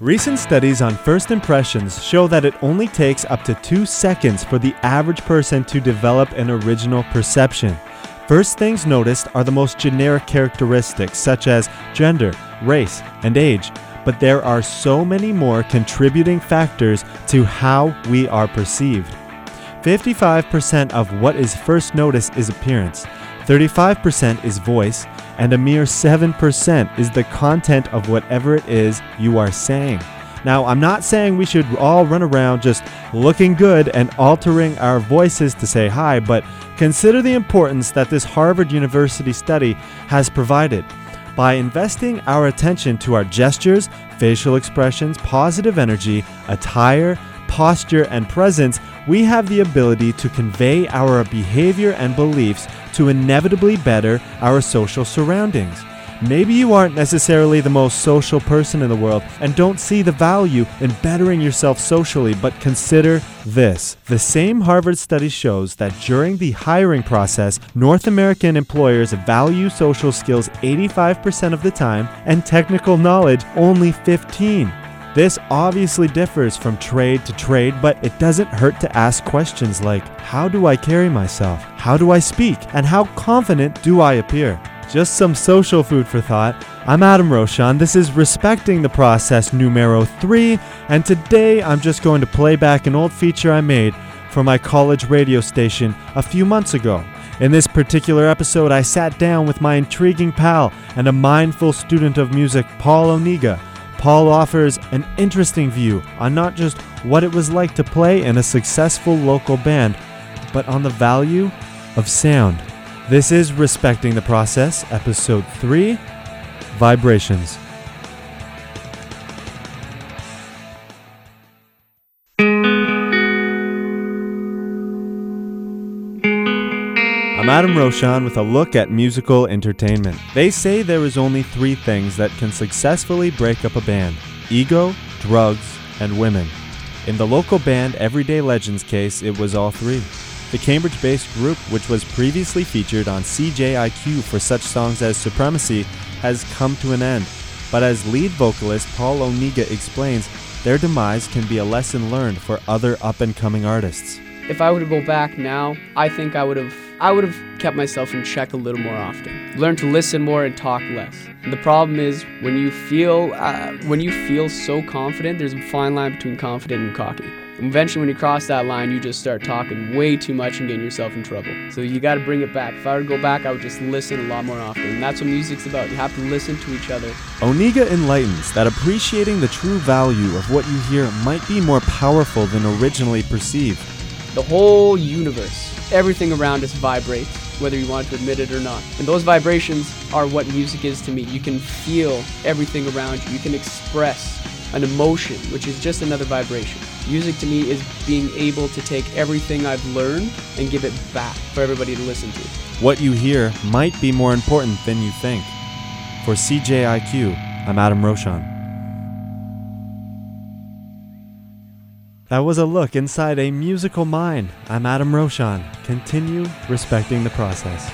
Recent studies on first impressions show that it only takes up to two seconds for the average person to develop an original perception. First things noticed are the most generic characteristics, such as gender, race, and age, but there are so many more contributing factors to how we are perceived. 55% of what is first noticed is appearance, 35% is voice, and a mere 7% is the content of whatever it is you are saying. Now, I'm not saying we should all run around just looking good and altering our voices to say hi, but consider the importance that this Harvard University study has provided. By investing our attention to our gestures, facial expressions, positive energy, attire, posture, and presence, we have the ability to convey our behavior and beliefs to inevitably better our social surroundings. Maybe you aren't necessarily the most social person in the world and don't see the value in bettering yourself socially, but consider this. The same Harvard study shows that during the hiring process, North American employers value social skills 85% of the time and technical knowledge only 15. This obviously differs from trade to trade, but it doesn't hurt to ask questions like How do I carry myself? How do I speak? And how confident do I appear? Just some social food for thought. I'm Adam Roshan. This is Respecting the Process numero 3, and today I'm just going to play back an old feature I made for my college radio station a few months ago. In this particular episode, I sat down with my intriguing pal and a mindful student of music, Paul Oniga. Paul offers an interesting view on not just what it was like to play in a successful local band, but on the value of sound. This is Respecting the Process, Episode 3 Vibrations. I'm Roshan with a look at musical entertainment. They say there is only three things that can successfully break up a band ego, drugs, and women. In the local band Everyday Legends case, it was all three. The Cambridge based group, which was previously featured on CJIQ for such songs as Supremacy, has come to an end. But as lead vocalist Paul Oniga explains, their demise can be a lesson learned for other up and coming artists. If I were to go back now, I think I would have I would have kept myself in check a little more often. Learn to listen more and talk less. And the problem is when you feel uh, when you feel so confident, there's a fine line between confident and cocky. And eventually, when you cross that line, you just start talking way too much and getting yourself in trouble. So you got to bring it back. If I were to go back, I would just listen a lot more often. And that's what music's about. You have to listen to each other. Oniga enlightens that appreciating the true value of what you hear might be more powerful than originally perceived. The whole universe everything around us vibrates, whether you want to admit it or not. And those vibrations are what music is to me. You can feel everything around you, you can express an emotion, which is just another vibration. Music to me is being able to take everything I've learned and give it back for everybody to listen to. What you hear might be more important than you think. For CJIQ, I'm Adam Roshan. That was a look inside a musical mind. I'm Adam Roshan. Continue respecting the process.